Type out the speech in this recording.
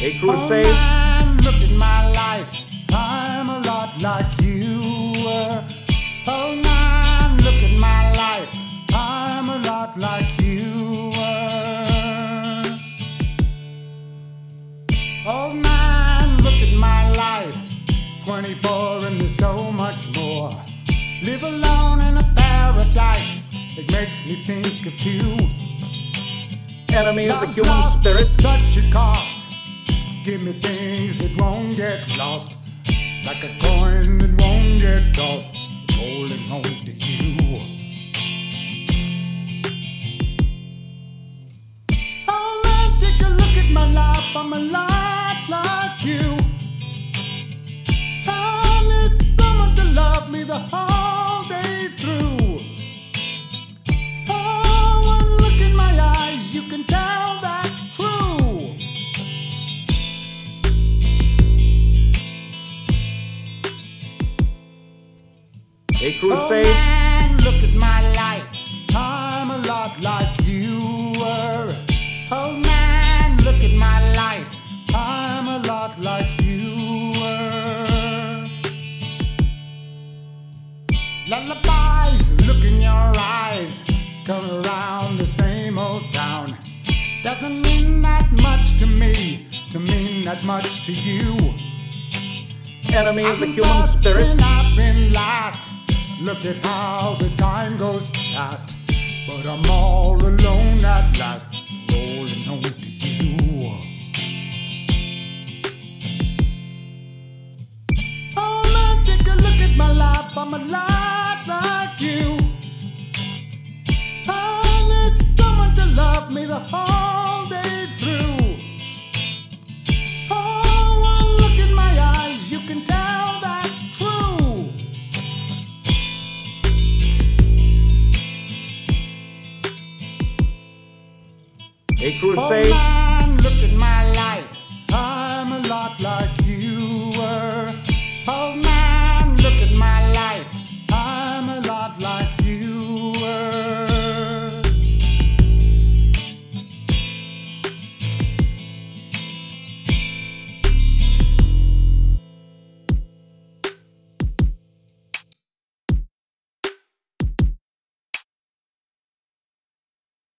crude oh phase. Man, look at my life. I'm a lot like you were. Oh man, look at my life. I'm a lot like you were. Oh man, look at my life. 24 and there's so much more. Live alone in a paradise. It makes me think of you. Enemy of the human spirit. such a cost. Give me things that won't get lost. Like a coin that won't get tossed. Holding on to you. Oh man, take a look at my life. I'm a A crude Oh man, look at my life. I'm a lot like you were. Oh man, look at my life. I'm a lot like you were. Lullabies, look in your eyes. Come around the same old town. Doesn't mean that much to me, to mean that much to you. Enemy of the human spirit. I've been last. Look at how the time goes past. But I'm all alone at last, rolling on to you. Oh man, take a look at my life. I'm a lot like you. Oh, I need someone to love me the whole a crusade.